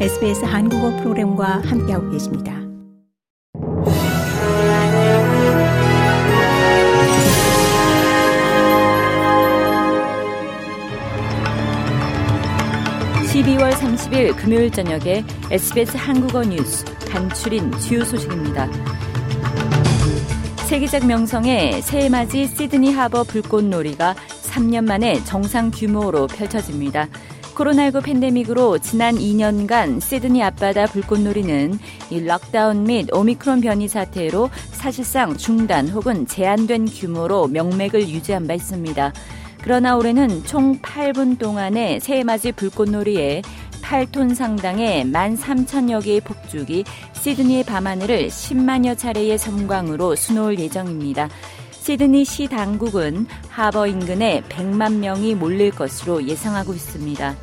SBS 한국어 프로그램과 함께하고 계십니다. (12월 30일) 금요일 저녁에 SBS 한국어 뉴스 간추린 주요 소식입니다. 세계적 명성의 새해맞이 시드니 하버 불꽃놀이가 3년 만에 정상 규모로 펼쳐집니다. 코로나19 팬데믹으로 지난 2년간 시드니 앞바다 불꽃놀이는 이 락다운 및 오미크론 변이 사태로 사실상 중단 혹은 제한된 규모로 명맥을 유지한 바 있습니다. 그러나 올해는 총 8분 동안의 새해맞이 불꽃놀이에 8톤 상당의 13,000여 개의 폭죽이 시드니의 밤하늘을 10만여 차례의 섬광으로 수놓을 예정입니다. 시드니 시 당국은 하버 인근에 100만 명이 몰릴 것으로 예상하고 있습니다.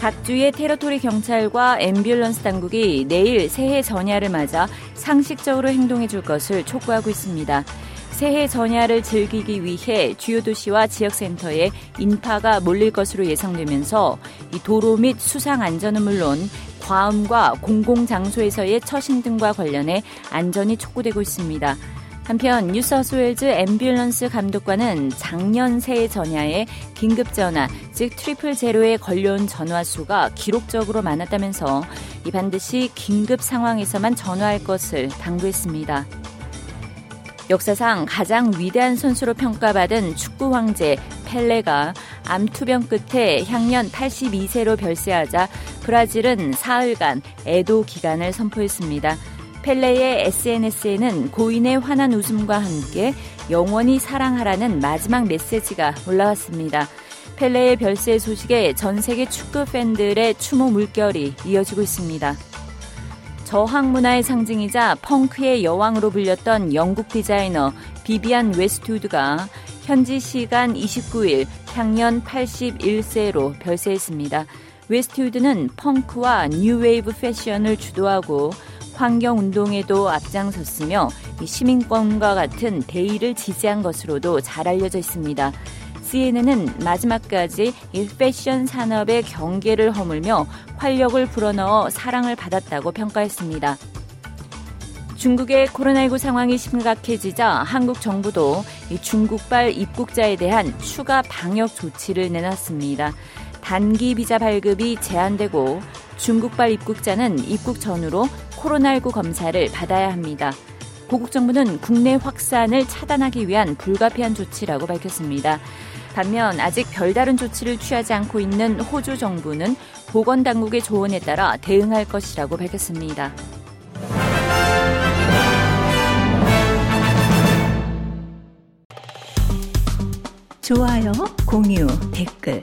각 주의 테러토리 경찰과 앰뷸런스 당국이 내일 새해 전야를 맞아 상식적으로 행동해 줄 것을 촉구하고 있습니다. 새해 전야를 즐기기 위해 주요 도시와 지역센터에 인파가 몰릴 것으로 예상되면서 도로 및 수상 안전은 물론 과음과 공공장소에서의 처신 등과 관련해 안전이 촉구되고 있습니다. 한편 뉴사우스웨일즈 앰뷸런스 감독관은 작년 새해 전야에 긴급 전화, 즉 Triple Zero에 걸려온 전화 수가 기록적으로 많았다면서 이 반드시 긴급 상황에서만 전화할 것을 당부했습니다. 역사상 가장 위대한 선수로 평가받은 축구 황제 펠레가 암투병 끝에 향년 82세로 별세하자 브라질은 사흘간 애도 기간을 선포했습니다. 펠레의 SNS에는 고인의 환한 웃음과 함께 영원히 사랑하라는 마지막 메시지가 올라왔습니다. 펠레의 별세 소식에 전 세계 축구 팬들의 추모 물결이 이어지고 있습니다. 저항 문화의 상징이자 펑크의 여왕으로 불렸던 영국 디자이너 비비안 웨스트우드가 현지 시간 29일 향년 81세로 별세했습니다. 웨스트우드는 펑크와 뉴웨이브 패션을 주도하고 환경운동에도 앞장섰으며 시민권과 같은 대의를 지지한 것으로도 잘 알려져 있습니다. CNN은 마지막까지 이 패션 산업의 경계를 허물며 활력을 불어넣어 사랑을 받았다고 평가했습니다. 중국의 코로나19 상황이 심각해지자 한국 정부도 중국발 입국자에 대한 추가 방역 조치를 내놨습니다. 단기 비자 발급이 제한되고 중국발 입국자는 입국 전후로 코로나19 검사를 받아야 합니다. 고국 정부는 국내 확산을 차단하기 위한 불가피한 조치라고 밝혔습니다. 반면 아직 별다른 조치를 취하지 않고 있는 호주 정부는 보건당국의 조언에 따라 대응할 것이라고 밝혔습니다. 좋아요, 공유, 댓글,